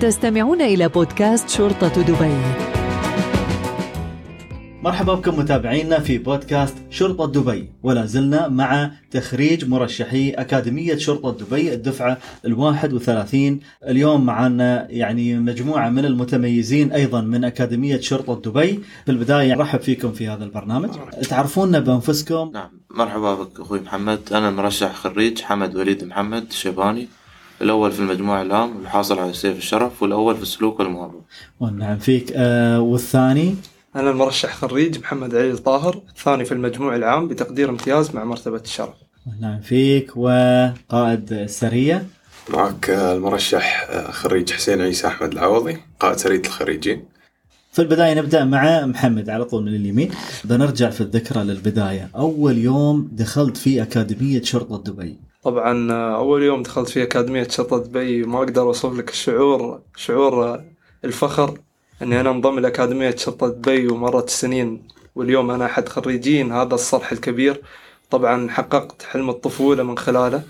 تستمعون إلى بودكاست شرطة دبي. مرحبا بكم متابعينا في بودكاست شرطة دبي ولا زلنا مع تخريج مرشحي أكاديمية شرطة دبي الدفعة الواحد وثلاثين. اليوم معنا يعني مجموعة من المتميزين أيضا من أكاديمية شرطة دبي. في البداية نرحب فيكم في هذا البرنامج. تعرفونا بأنفسكم؟ نعم مرحبا بك أخوي محمد. أنا مرشح خريج حمد وليد محمد شيباني. الأول في المجموع العام والحاصل على سيف الشرف والأول في السلوك والمهارة ونعم فيك. آه والثاني؟ أنا المرشح خريج محمد علي الطاهر الثاني في المجموع العام بتقدير امتياز مع مرتبة الشرف. ونعم فيك. وقائد السرية معك المرشح خريج حسين عيسى أحمد العوضي قائد سريه الخريجين. في البداية نبدأ مع محمد على طول من اليمين. بنرجع في الذكرى للبداية. أول يوم دخلت في أكاديمية شرطة دبي. طبعا أول يوم دخلت في أكاديمية شرطة دبي ما أقدر أوصف لك الشعور شعور الفخر أني أنا أنضم لأكاديمية شرطة دبي ومرت السنين واليوم أنا أحد خريجين هذا الصرح الكبير طبعا حققت حلم الطفولة من خلاله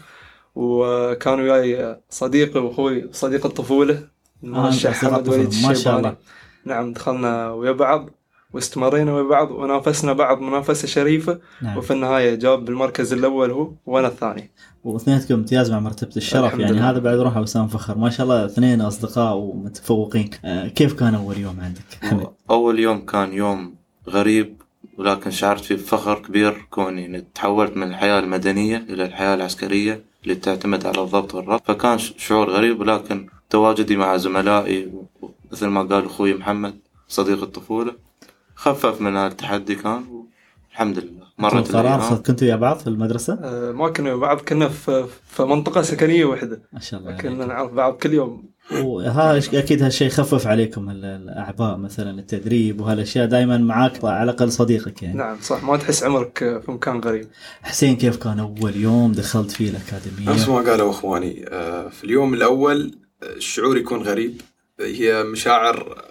وكان وياي صديقي وأخوي صديق الطفولة المرشح أصدقاء حمد وليد الطفولة. ما شاء الشيباني. الله. نعم دخلنا ويا بعض واستمرينا ويا بعض ونافسنا بعض منافسة شريفة نعم. وفي النهاية جاب بالمركز الأول هو وأنا الثاني. واثنينكم امتياز مع مرتبة الشرف الحمد يعني لله. هذا بعد روحه وسام فخر. ما شاء الله اثنين أصدقاء ومتفوقين. آه كيف كان أول يوم عندك؟ حمد. أول يوم كان يوم غريب ولكن شعرت فيه بفخر كبير كوني تحولت من الحياة المدنية إلى الحياة العسكرية اللي تعتمد على الضبط والربط. فكان ش- شعور غريب ولكن تواجدي مع زملائي و- مثل ما قال أخوي محمد صديق الطفولة. خفف من التحدي كان. والحمد لله. مرت القرار الأيام. كنتوا ويا بعض في المدرسة؟ آه، ما كنا ويا بعض كنا في في منطقة سكنية واحدة ما شاء الله كنا. نعرف بعض كل يوم. وها أكيد هالشيء خفف عليكم ال- الاعباء مثلا التدريب وهالأشياء دائما معاك على الأقل صديقك يعني. نعم صح. ما تحس عمرك في مكان غريب. حسين كيف كان أول يوم دخلت فيه الأكاديمية؟ نفس ما قالوا أخواني آه، في اليوم الأول آه، الشعور يكون غريب. هي مشاعر آه،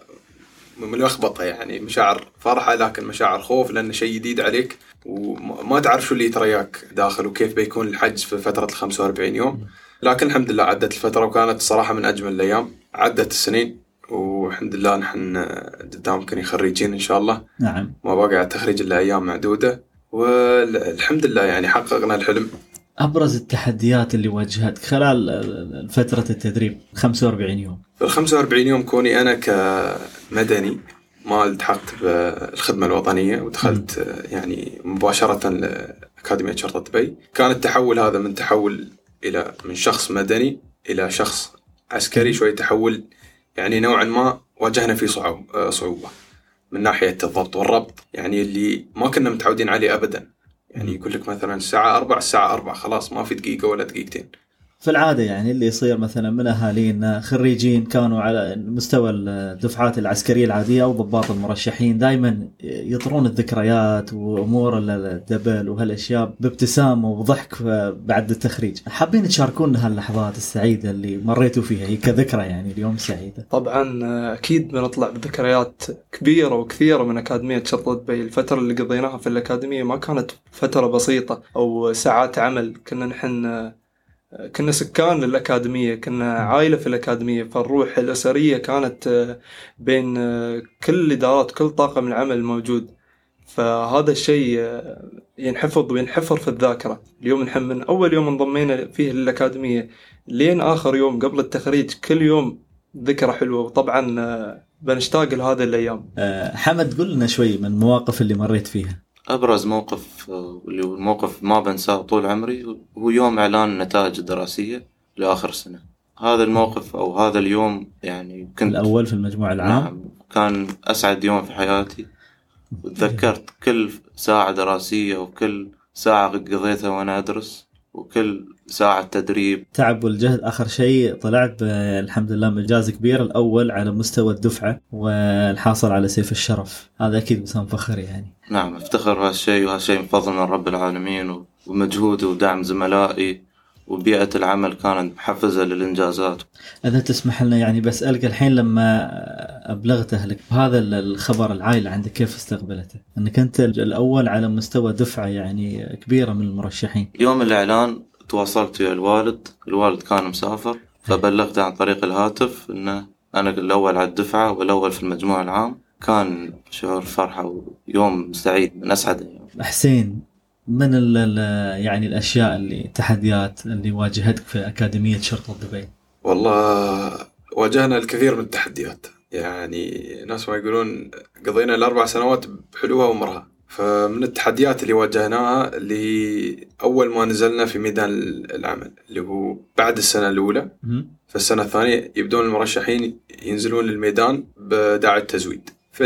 ملخبطة يعني مشاعر فرحة لكن مشاعر خوف لأنه شيء جديد عليك. وما تعرف شو اللي يترياك داخل وكيف بيكون الحجز في فترة ال 45 يوم. لكن الحمد لله عدت الفترة وكانت الصراحه من أجمل الأيام. عدت السنين والحمد لله نحن آه، قدامكم خريجين إن شاء الله. نعم. ما باقي على التخريج إلا أيام معدودة. والحمد لله يعني حققنا الحلم. أبرز التحديات اللي واجهتك خلال ال- فترة التدريب 45 يوم. ال 45 يوم كوني أنا كمدني ما التحقت بالخدمة الوطنية ودخلت يعني مباشرة لأكاديمية شرطة دبي. كان التحول هذا من تحول إلى من شخص مدني إلى شخص عسكري شوي تحول يعني نوعا ما واجهنا فيه صعوب صعوبة. من ناحية الضبط والربط يعني اللي ما كنا متعودين عليه ابدا. يعني يقول لك مثلا الساعة 4 الساعة 4 خلاص ما في دقيقة ولا دقيقتين. في العادة يعني اللي يصير مثلا من أهالينا خريجين كانوا على مستوى الدفعات العسكرية العادية أو ضباط المرشحين دائما يطرون الذكريات وأمور ال- الدبل وهالأشياء بابتسامة وضحك بعد التخريج. حابين تشاركونا هاللحظات السعيدة اللي مريتوا فيها هي كذكرى يعني اليوم سعيدة. طبعا أكيد بنطلع بذكريات كبيرة وكثيرة من أكاديمية شرطة دبي. الفترة اللي قضيناها في الأكاديمية ما كانت فترة بسيطة أو ساعات عمل. كنا نحن كنا سكان للأكاديمية كنا عائلة في الأكاديمية فالروح الأسرية كانت آه، بين آه، كل الإدارات كل طاقم العمل موجود. فهذا الشيء آه، ينحفظ وينحفر في الذاكرة. اليوم نحن من أول يوم انضمينا فيه للأكاديمية لين آخر يوم قبل التخريج كل يوم ذكرى حلوة. وطبعا بنشتاق لهذه الأيام. حمد قل لنا شوي من المواقف اللي مريت فيها. أبرز موقف واللي هو الموقف ما بنساه طول عمري هو يوم إعلان النتائج الدراسية لآخر سنة. هذا الموقف أو هذا اليوم يعني كنت الأول في المجموع العام؟ نعم كان أسعد يوم في حياتي. وتذكرت كل ساعة دراسية وكل ساعة قضيتها وأنا أدرس وكل ساعة تدريب تعب والجهد آخر شيء طلعت الحمد لله بانجاز كبير الأول على مستوى الدفعة والحاصل على سيف الشرف هذا أكيد وسام فخر يعني نعم افتخر بهالشيء وهالشيء من فضل من رب العالمين و- ومجهود ودعم زملائي وبيئة العمل كانت محفزة للإنجازات إذا تسمح لنا يعني بسألك الحين لما أبلغت أهلك بهذا الخبر العائلة عندك كيف استقبلته؟ إنك أنت الأول على مستوى دفعة يعني كبيرة من المرشحين. يوم الإعلان تواصلت ويا الوالد الوالد كان مسافر فبلغته عن طريق الهاتف أنه أنا الأول على الدفعة والأول في المجموع العام. كان شعور فرحة ويوم سعيد من أسعد الأيام حسين من ال ال يعني الأشياء اللي التحديات اللي واجهتك في أكاديمية شرطة دبي؟ والله واجهنا الكثير من التحديات. يعني ناس ما يقولون قضينا الأربع سنوات بحلوها ومرها. فمن التحديات اللي واجهناها اللي أول ما نزلنا في ميدان العمل اللي هو بعد مهم. في السنة الثانية يبدون المرشحين ينزلون للميدان بداعي التزويد. في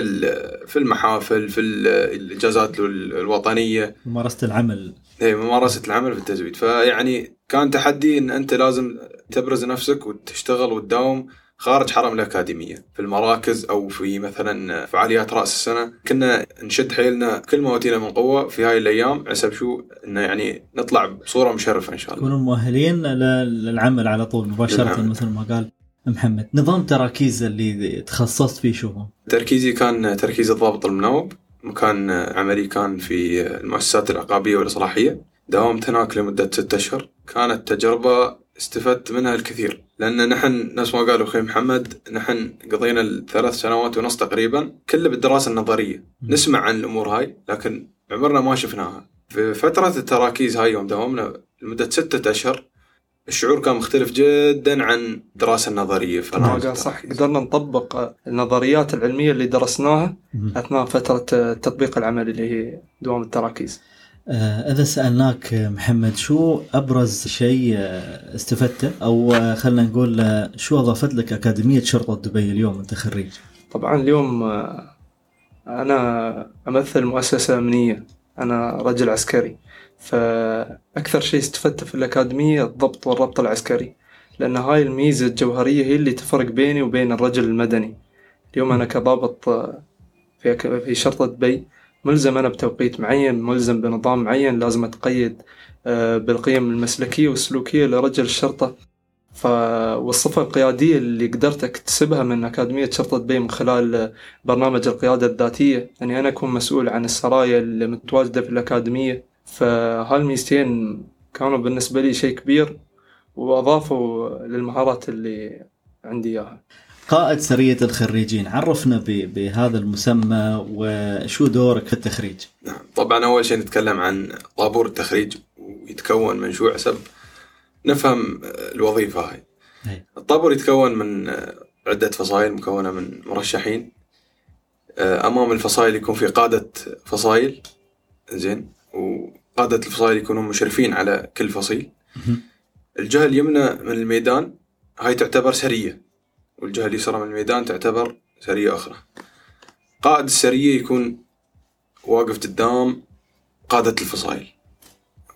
في المحافل في ال- الإجازات الوطنية. ممارسة العمل. هي ممارسة العمل في التزويد. فيعني كان تحدي إن أنت لازم تبرز نفسك وتشتغل وتداوم خارج حرم الأكاديمية في المراكز أو في مثلا فعاليات رأس السنة كنا نشد حيلنا كل ما أوتينا من قوة في هاي الأيام حسب شو إنه يعني نطلع بصورة مشرفة إن شاء الله يكونون مؤهلين للعمل على طول مباشرة للعمل. مثل ما قال محمد نظام تراكيز اللي تخصصت فيه شو هو؟ تركيزي كان تركيز الضابط المناوب مكان عملي كان في المؤسسات العقابية والإصلاحية داومت هناك لمدة ستة أشهر كانت تجربة استفدت منها الكثير. لأن نحن نفس ما قالوا أخوي محمد نحن قضينا الثلاث سنوات ونص تقريبا كله بالدراسة النظرية. نسمع عن الأمور هاي لكن عمرنا ما شفناها. في فترة التراكيز هاي يوم داومنا لمدة ستة أشهر الشعور كان مختلف جدا عن الدراسة النظرية. كما قال صح. قدرنا نطبق النظريات العلمية اللي درسناها. أثناء فترة التطبيق العملي اللي هي دوام التراكيز. آه، إذا سألناك آه، محمد شو أبرز شيء آه، استفدته؟ أو آه، خلينا نقول شو أضافت لك أكاديمية شرطة دبي اليوم انت خريج؟ طبعا اليوم أنا أمثل مؤسسة أمنية. أنا رجل عسكري. فأكثر شيء استفدته في الأكاديمية الضبط والربط العسكري. لأن هاي الميزة الجوهرية هي اللي تفرق بيني وبين الرجل المدني. اليوم أنا كضابط في في شرطة دبي. ملزم أنا بتوقيت معين ملزم بنظام معين لازم أتقيد آه، بالقيم المسلكية والسلوكية لرجل الشرطة. ف... والصفة القيادية اللي قدرت أكتسبها من أكاديمية شرطة دبي من خلال برنامج القيادة الذاتية. أني أنا أكون مسؤول عن السرايا اللي متواجدة في الأكاديمية. فهالميزتين كانوا بالنسبة لي شيء كبير وأضافوا للمهارات اللي عندي إياها. قائد سرية الخريجين عرفنا بهذا المسمى وشو دورك في التخريج؟ نعم طبعا أول شيء نتكلم عن طابور التخريج ويتكون من شو حسب نفهم الوظيفة هاي. الطابور يتكون من عدة فصائل مكونة من مرشحين أمام الفصائل يكون في قادة فصائل زين وقادة الفصائل يكونون مشرفين على كل فصيل. الجهة اليمنى من الميدان هاي تعتبر سرية والجهة اليسرى من الميدان تعتبر سرية أخرى. قائد السرية يكون واقف قدام قادة الفصائل.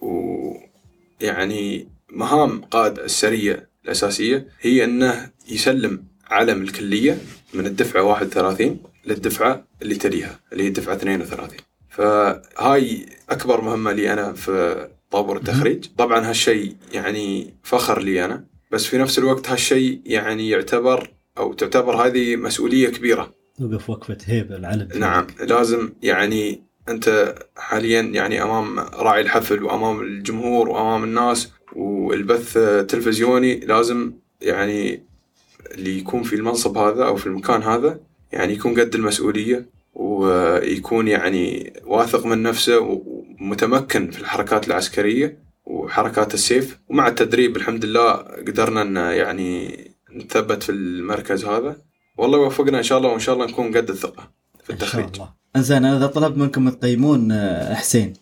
ويعني مهام قائد السرية الأساسية هي أنه يسلم علم الكلية من الدفعة 31 للدفعة اللي تليها اللي هي الدفعة 32 فهاي أكبر مهمة لي أنا في طابور التخريج. طبعا هالشيء يعني فخر لي أنا بس في نفس الوقت هالشيء يعني يعتبر أو تعتبر هذه مسؤولية كبيرة. توقف وقفة هيبه العلم نعم لازم يعني أنت حاليا يعني أمام راعي الحفل وأمام الجمهور وأمام الناس والبث التلفزيوني لازم يعني اللي يكون في المنصب هذا أو في المكان هذا يعني يكون قد المسؤولية ويكون يعني واثق من نفسه ومتمكن في الحركات العسكرية وحركات السيف. ومع التدريب الحمد لله قدرنا إن يعني نثبت في المركز هذا. والله يوفقنا إن شاء الله وإن شاء الله نكون قد الثقة في إن شاء التخريج. الله. إنزين أنا إذا طلبت منكم تقيمون آه، حسين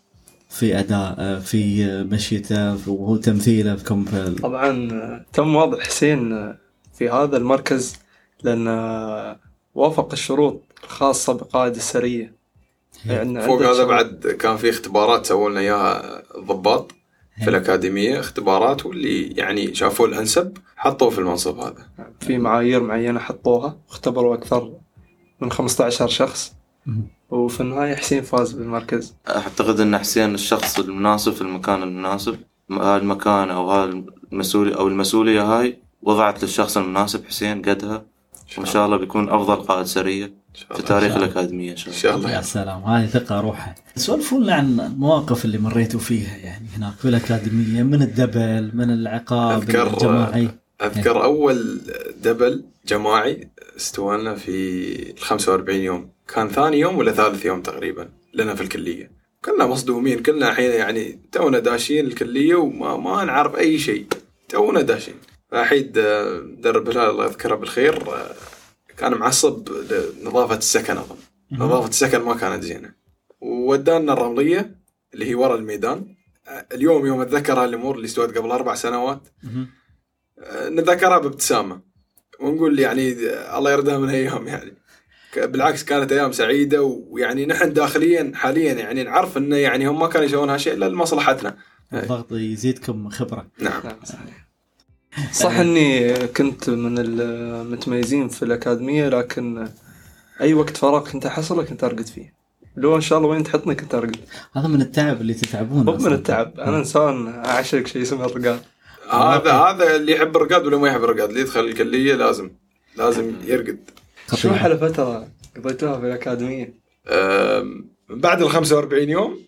في أداء آه، في مشيته في- وهو تمثيله في ال- طبعا آه، تم وضع حسين في هذا المركز لأن آه، وافق الشروط الخاصة بقائد السرية. يعني فوق هذا. بعد كان في اختبارات سووا لنا إياها الضباط في الأكاديمية اختبارات واللي يعني شافوه الأنسب حطوه في المنصب هذا. في معايير معينة حطوها واختبروا أكثر من 15 شخص. وفي النهاية حسين فاز بالمركز. أعتقد أن حسين الشخص المناسب في المكان المناسب هذا المكان أو هذا المسؤولية أو المسؤولية هاي وضعت للشخص المناسب حسين قدها. وإن شاء الله. بيكون أفضل قائد شاء في. تاريخ الأكاديمية إن شاء إن الله شاء الله يا يعني. سلام. هذه ثقة روحها سولفوا لنا عن المواقف اللي مريتوا فيها يعني هناك في الأكاديمية من الدبل من العقاب أذكر- الجماعي. أذكر أول دبل جماعي استوى في ال 45 يوم. كان ثاني يوم ولا ثالث يوم تقريبا لنا في الكلية. كلنا مصدومين كلنا الحين يعني تونا داشين الكلية وما ما نعرف أي شيء. تونا داشين. فحيد آه، مدرب الهلال الله يذكره بالخير آه، كان معصب لنظافة السكن أظن. نظافة السكن ما كانت زينة. وودانا الرملية اللي هي ورا الميدان. اليوم يوم أتذكر هالامور اللي استوت قبل أربع سنوات. آه، نتذكرها بابتسامة. ونقول يعني الله يردها من أيام يعني. بالعكس كانت أيام سعيدة ويعني نحن داخليا حاليا يعني نعرف إنه يعني هم ما كانوا يسوون هالشيء إلا لمصلحتنا. الضغط يزيدكم خبرة. نعم. نعم صحيح. صح إني كنت من المتميزين في الأكاديمية لكن أي وقت فراغ كنت أحصله كنت أرقد فيه. لو إن شاء الله وين تحطني كنت أرقد. هذا من التعب اللي تتعبون مو من. التعب أنا إنسان أعشق شيء اسمه الرقاد هذا هذا اللي يحب الرقاد ولا ما يحب الرقاد؟ اللي يدخل الكليه لازم لازم يرقد. خطير. شو أحلى فترة قضيتوها في الأكاديمية؟ بعد ال 45 يوم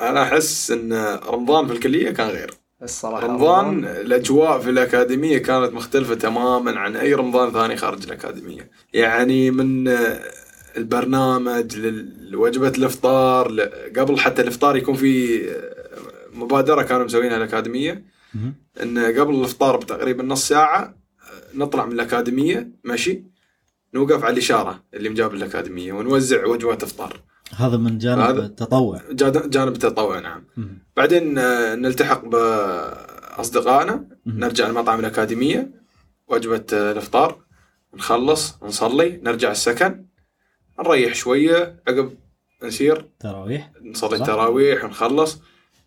أنا أحس إن رمضان في الكليه كان غير. الصراحة رمضان الأجواء في الأكاديمية كانت مختلفة تماما عن أي رمضان ثاني خارج الأكاديمية. يعني من آه، البرنامج لوجبة الإفطار قبل حتى الإفطار يكون في آه، مبادرة كانوا مسوينها الأكاديمية. إن قبل الإفطار بتقريبا نص ساعة آه، نطلع من الأكاديمية ماشي نوقف على الإشارة اللي مجاب الأكاديمية ونوزع وجبات إفطار. هذا من جانب هذا- التطوع. جانب التطوع نعم. مهم. بعدين آه، نلتحق بأصدقائنا. نرجع المطعم الأكاديمية. وجبة آه، الإفطار. نخلص نصلي نرجع السكن. نريح شوية عقب نسير. تراويح. نصلي. التراويح ونخلص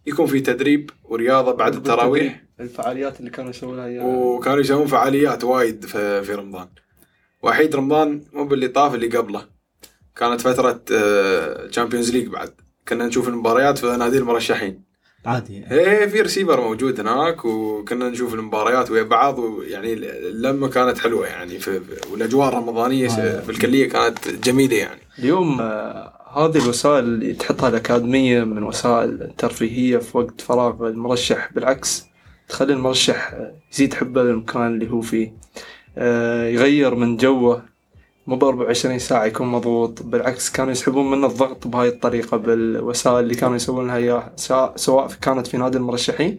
يكون في تدريب ورياضة بعد التراويح. الفعاليات اللي كانوا يسوونها أيام وكانوا يسوون فعاليات وايد في, في رمضان. وايد رمضان مو باللي طاف اللي قبله. كانت فترة Champions League بعد. كنا نشوف المباريات في نادي المرشحين. عادي. إيه في ريسيفر موجود هناك وكنا نشوف المباريات ويا بعض ويعني اللمة كانت حلوة يعني في والأجواء الرمضانية آه. في الكلية كانت جميلة يعني. اليوم آه، هذه الوسائل اللي تحطها الأكاديمية من وسائل ترفيهية في وقت فراغ المرشح بالعكس تخلي المرشح آه، يزيد حبه للمكان اللي هو فيه. آه، يغير من جوه مو ب 24 ساعة يكون مضغوط. بالعكس كانوا يسحبون منه الضغط بهاي الطريقة بالوسائل اللي كانوا يسوونها إياها سواء- سواء كانت في نادي المرشحين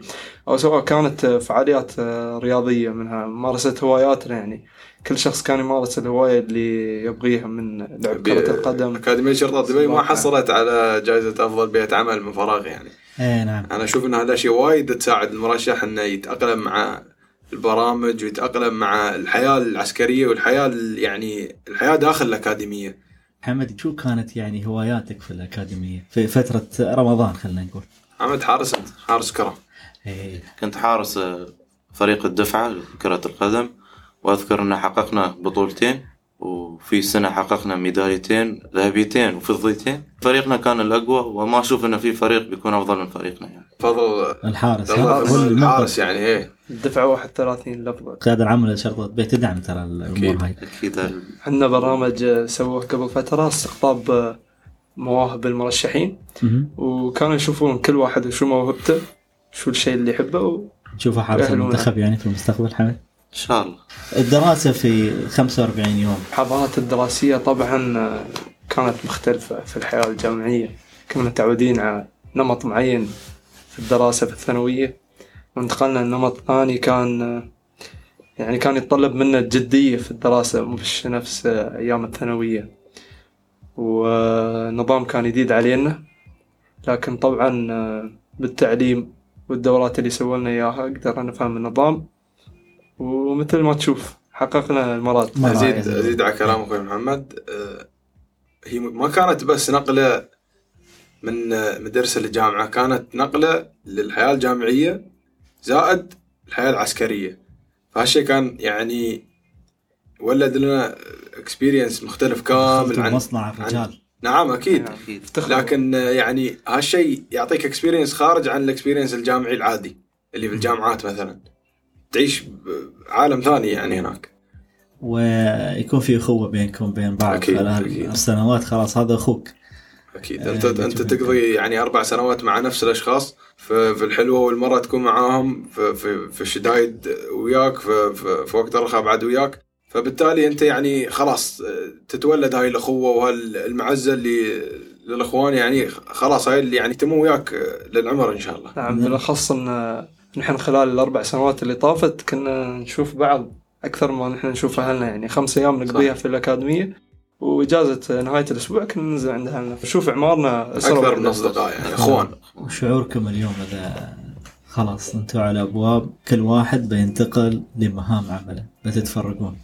أو سواء كانت فعاليات آه، رياضية منها. ممارسة هواياتنا يعني. كل شخص كان يمارس الهواية اللي يبغيها من لعب كرة القدم أكاديمية شرطة دبي ما. حصلت على جائزة أفضل بيئة عمل من فراغ يعني. إيه نعم. أنا أشوف إن هذا شيء وايد تساعد المرشح إنه يتأقلم مع البرامج ويتأقلم مع الحياة العسكرية والحياة ال- يعني الحياة داخل الأكاديمية. محمد شو كانت يعني هواياتك في الأكاديمية في فترة رمضان خلينا نقول؟ عمد حارس أنت حارس كرة. إيه. كنت حارس فريق الدفعة لكرة القدم وأذكر أن حققنا بطولتين وفي سنة حققنا ميداليتين ذهبيتين وفضيتين. فريقنا كان الأقوى وما أشوف أن في فريق بيكون أفضل من فريقنا يعني. فضل الحارس. هو الحارس يعني إيه. الدفعة 31 لفظة. القيادة العامة لشرطة بيت تدعم ترى الأمور أكيد. هاي. أكيد. ال- عندنا برنامج آه، سووه قبل فترة استقطاب مواهب المرشحين. وكانوا يشوفون كل واحد وشو موهبته شو الشيء اللي يحبه نشوفه حارس المنتخب يعني في المستقبل حمد. إن شاء الله. الدراسة في 45 يوم. الحضارات الدراسية طبعا كانت مختلفة في الحياة الجامعية. كنا متعودين على نمط معين. في الدراسة في الثانوية وانتقلنا لنمط ثاني كان يعني كان يتطلب منا الجدية في الدراسة مش نفس أيام الثانوية. ونظام كان جديد علينا لكن طبعا بالتعليم والدورات اللي سووا لنا إياها قدرنا نفهم النظام. ومثل ما تشوف حققنا المراد. ازيد يعني. ازيد على كلام أخوي محمد. آه، هي ما كانت بس نقلة من آه، مدرسة لجامعه كانت نقلة للحياة الجامعية زائد الحياة العسكرية. فهالشيء كان يعني ولد لنا experience مختلف كامل عن مصنع الرجال. نعم أكيد. أكيد. افتخر. لكن آه، يعني هالشيء يعطيك experience خارج عن ال experience الجامعي العادي اللي في الجامعات مثلا. تعيش بعالم ثاني يعني هناك. ويكون في أخوة بينكم وبين بعض أكيد، خلال أكيد. السنوات. خلاص هذا أخوك. أكيد. آه، أنت أنت تقضي يعني أربع سنوات مع نفس الأشخاص في, الحلوة والمرة تكون معاهم في, في, في الشدايد وياك في, في, في وقت الرخاء بعد وياك. فبالتالي أنت يعني خلاص تتولد هاي الأخوة وهالمعزة اللي للأخوان يعني خلاص هاي اللي يعني تمو وياك للعمر إن شاء الله. نعم بالأخص إن نحن خلال الأربع سنوات اللي طافت كنا نشوف بعض أكثر ما نحن نشوف أهلنا يعني خمس أيام نقضيها في الأكاديمية. وإجازة نهاية الأسبوع كنا ننزل عند أهلنا نشوف إعمارنا أكثر من. اصدقاء يعني إخوان وشعوركم اليوم إذا خلاص أنتم على أبواب كل واحد بينتقل لمهام عمله بتتفرقون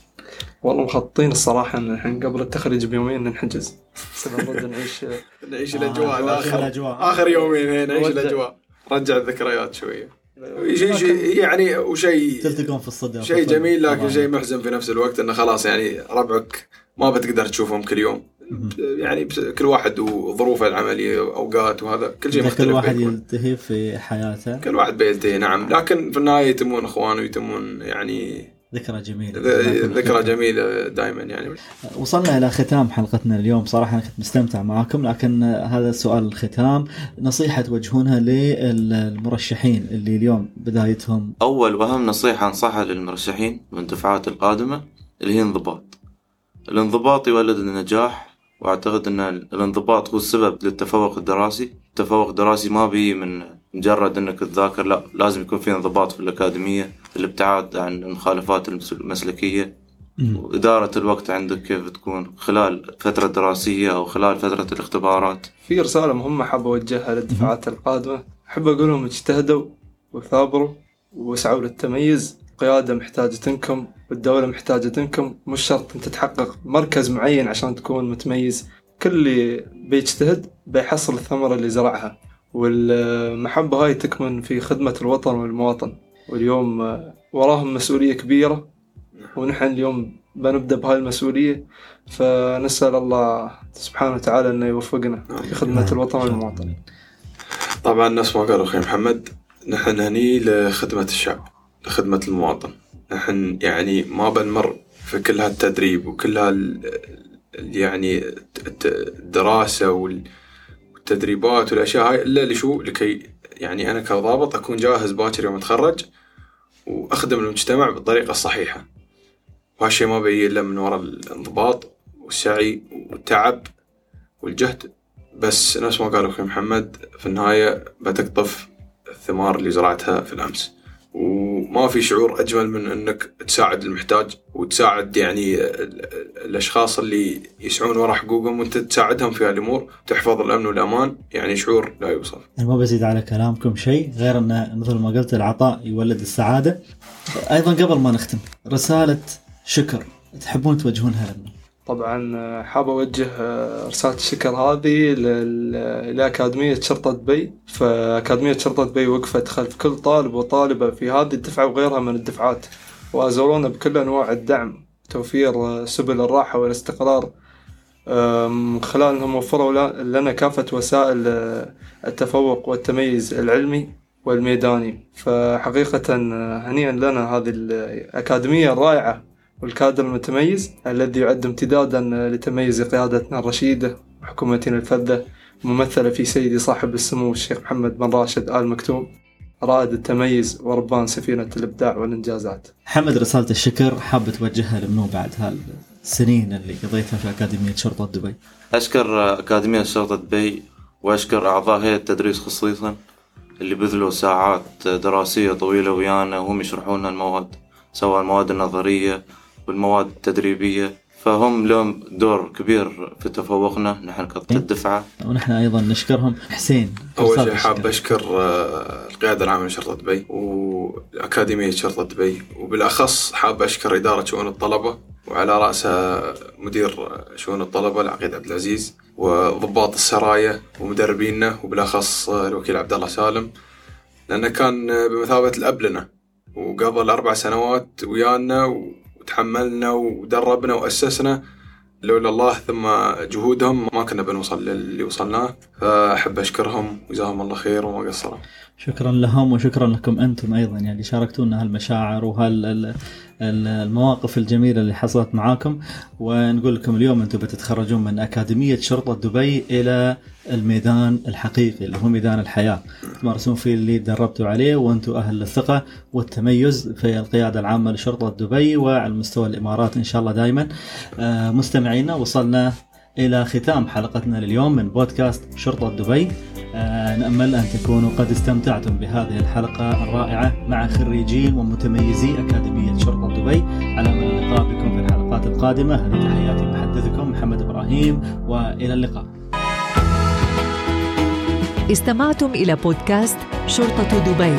والله مخططين الصراحة إن الحين قبل التخرج بيومين نحجز بس نعيش نعيش آه، الاجواء نعيش الآخر. اخر يومين هي نعيش. الاجواء رجع الذكريات شوية شيء شيء يعني وشيء تلتقون في الصدى شيء جميل لكن. شيء محزن في نفس الوقت إنه خلاص يعني ربعك ما بتقدر تشوفهم كل يوم. يعني كل واحد وظروفه العملية أوقات وهذا كل شيء مختلف كل واحد بيكون. يلتهي في حياته. كل واحد بيلتهي نعم. لكن في النهاية يتمون اخوان ويتمون يعني ذكرى جميلة. ذكرى جميلة دائما يعني. وصلنا إلى ختام حلقتنا اليوم. صراحة أنا كنت مستمتع معاكم لكن هذا سؤال الختام. نصيحة توجهونها للمرشحين اللي اليوم بدايتهم. أول وأهم نصيحة أنصحها للمرشحين من الدفعات القادمة اللي هي انضباط. الانضباط يولد النجاح وأعتقد أن الانضباط هو السبب للتفوق الدراسي. التفوق الدراسي ما بيجي من مجرد أنك تذاكر لا لازم يكون في انضباط في الأكاديمية الابتعاد عن المخالفات المس- المسلكية وإدارة الوقت عندك كيف تكون؟ خلال فترة دراسية أو خلال فترة الاختبارات. في رسالة مهمة حاب أوجهها للدفعات القادمة. أحب أقول لهم اجتهدوا وثابروا واسعوا للتميز. القيادة محتاجة تنكم والدولة محتاجة تنكم مش شرط أنت تحقق مركز معين عشان تكون متميز. كل اللي بيجتهد بيحصل الثمرة اللي زرعها. والمحبة هاي تكمن في خدمة الوطن والمواطن. واليوم آه، وراهم مسؤولية كبيرة. ونحن اليوم بنبدأ بهاي المسؤولية. فنسأل الله سبحانه وتعالى أنه يوفقنا في خدمة الوطن والمواطن. طبعا نفس ما قال أخوي محمد. نحن هني لخدمة الشعب لخدمة المواطن. نحن يعني ما بنمر في كل هالتدريب وكل هال ال- يعني وال- والتدريبات والأشياء هاي إلا لشو؟ لكي يعني أنا كضابط أكون جاهز باكر يوم أتخرج وأخدم المجتمع بالطريقة الصحيحة. وهالشيء ما بيجي إلا من وراء الانضباط والسعي والتعب والجهد. بس نفس ما قال أخوي محمد في النهاية بتقطف الثمار اللي زرعتها في الأمس. وما في شعور أجمل من أنك تساعد المحتاج وتساعد يعني ال- ال- الأشخاص اللي يسعون ورا حقوقهم وأنت تساعدهم في هالأمور تحفظ الأمن والأمان يعني شعور لا يوصف. أنا ما بزيد على كلامكم شيء غير أن مثل ما قلت العطاء يولد السعادة. أيضا قبل ما نختم رسالة شكر. تحبون توجهونها لنا؟ طبعا آه، حاب أوجه آه، رسالة الشكر هذه لأكاديمية شرطة دبي. فأكاديمية شرطة دبي وقفت خلف كل طالب وطالبة في هذه الدفعة وغيرها من الدفعات وأزورونا بكل أنواع الدعم توفير آه، سبل الراحة والاستقرار. من خلال أنهم وفروا لنا كافة وسائل التفوق والتميز العلمي والميداني. فحقيقة آه، هنيئا لنا هذه الأكاديمية الرائعة. والكادر المتميز الذي يعد امتدادا لتميز قيادتنا الرشيدة وحكومتنا الفذة ممثلة في سيدي صاحب السمو الشيخ محمد بن راشد آل مكتوم رائد التميز وربان سفينة الإبداع والإنجازات. محمد رسالة الشكر حاب توجهها لمنو بعد هالسنين اللي قضيتها في أكاديمية شرطة دبي؟ أشكر أكاديمية شرطة دبي وأشكر أعضاء هيئة التدريس خصيصا اللي بذلوا ساعات دراسية طويلة ويانا وهم يشرحون لنا المواد سواء المواد النظرية والمواد التدريبية فهم لهم دور كبير في تفوقنا نحن كالدفعة. ونحن أيضا نشكرهم. حسين أول رسالة شيء حاب. أشكر آه، القيادة العامة لشرطة دبي واكاديميه شرطه دبي وبالأخص حاب أشكر إدارة شؤون الطلبة وعلى رأسها مدير شؤون الطلبة العقيد عبد العزيز وضباط السرايا ومدربينا وبالأخص الوكيل عبد الله سالم لأنه كان بمثابة الأب لنا وقضى الأربع سنوات ويانا وتحملنا ودربنا وأسسنا لولا الله ثم جهودهم. ما كنا بنوصل للي وصلناه فأحب أشكرهم وجزاهم الله خير وما قصروا. شكرا لهم وشكرا لكم أنتم أيضا يعني شاركتونا هالمشاعر وهالمواقف الجميلة اللي حصلت معاكم. ونقول لكم اليوم أنتم بتتخرجون من أكاديمية شرطة دبي إلى الميدان الحقيقي اللي هو ميدان الحياة. تمارسون فيه اللي دربتوا عليه وأنتم أهل الثقه والتميز في القيادة العامة لشرطة دبي وعلى مستوى الإمارات إن شاء الله دائما آه، مستمعينا وصلنا إلى ختام حلقتنا لليوم من بودكاست شرطة دبي. آه، نأمل أن تكونوا قد استمتعتم بهذه الحلقة الرائعة مع خريجين ومتميزي أكاديمية شرطة دبي. على أمل اللقاء بكم في الحلقات القادمة. هذه تحياتي محدثكم محمد إبراهيم وإلى اللقاء. استمعتم إلى بودكاست شرطة دبي.